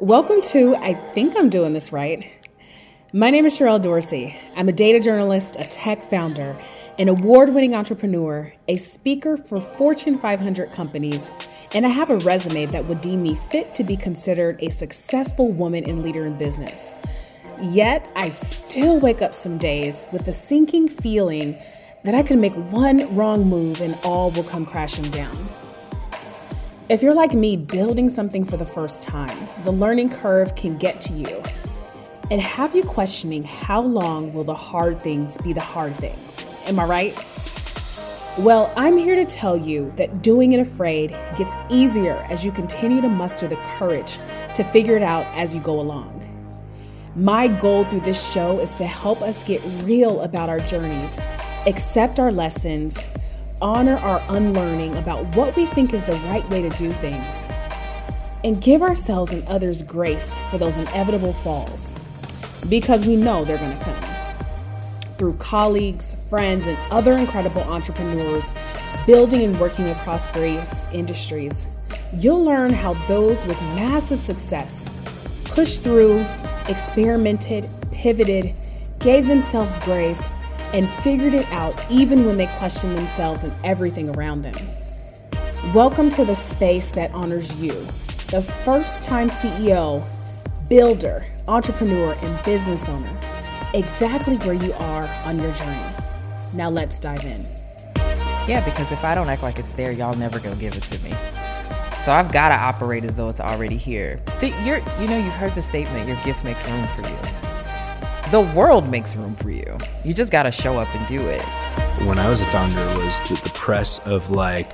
Welcome to I Think I'm Doing This Right. My name is Sherrell Dorsey. I'm a data journalist, a tech founder, an award winning entrepreneur, a speaker for Fortune 500 companies, and I have a resume that would deem me fit to be considered a successful woman and leader in business. Yet, I still wake up some days with the sinking feeling that I could make one wrong move and all will come crashing down. If you're like me, building something for the first time, the learning curve can get to you and have you questioning how long will the hard things be the hard things. Am I right? Well, I'm here to tell you that doing it afraid gets easier as you continue to muster the courage to figure it out as you go along. My goal through this show is to help us get real about our journeys, accept our lessons, honor our unlearning about what we think is the right way to do things, and give ourselves and others grace for those inevitable falls because we know they're going to come. Through colleagues, friends, and other incredible entrepreneurs building and working across various industries, you'll learn how those with massive success pushed through, experimented, pivoted, gave themselves grace, and figured it out even when they questioned themselves and everything around them. Welcome to the space that honors you, the first time CEO, builder, entrepreneur, and business owner, exactly where you are on your journey. Now let's dive in. Yeah, because if I don't act like it's there, y'all never gonna give it to me. So I've got to operate as though it's already here. The, you know, you've heard the statement, your gift makes room for you the world makes room for you. You just got to show up and do it. When I was a founder, was the, the press of like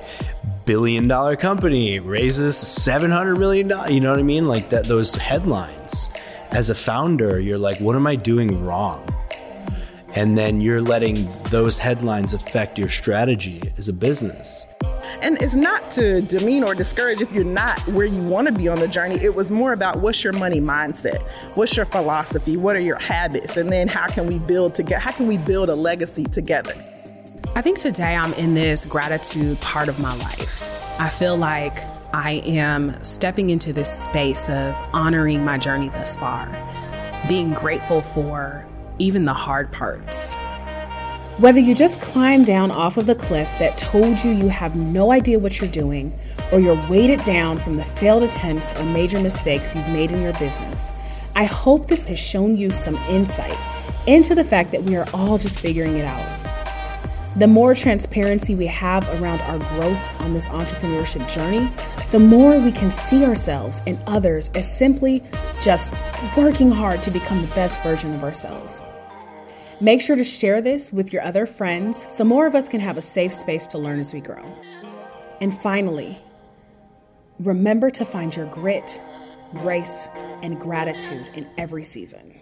billion dollar company raises 700 million dollars. You know what I mean? Like that, those headlines. As a founder, you're like, what am I doing wrong? And then you're letting those headlines affect your strategy as a business. And it's not to demean or discourage if you're not where you want to be on the journey. It was more about what's your money mindset? What's your philosophy? What are your habits? And then how can we build together? How can we build a legacy together? I think today I'm in this gratitude part of my life. I feel like I am stepping into this space of honoring my journey thus far, being grateful for even the hard parts, whether you just climbed down off of the cliff that told you you have no idea what you're doing, or you're weighted down from the failed attempts or major mistakes you've made in your business, I hope this has shown you some insight into the fact that we are all just figuring it out. The more transparency we have around our growth on this entrepreneurship journey, the more we can see ourselves and others as simply just working hard to become the best version of ourselves. Make sure to share this with your other friends so more of us can have a safe space to learn as we grow. And finally, remember to find your grit, grace, and gratitude in every season.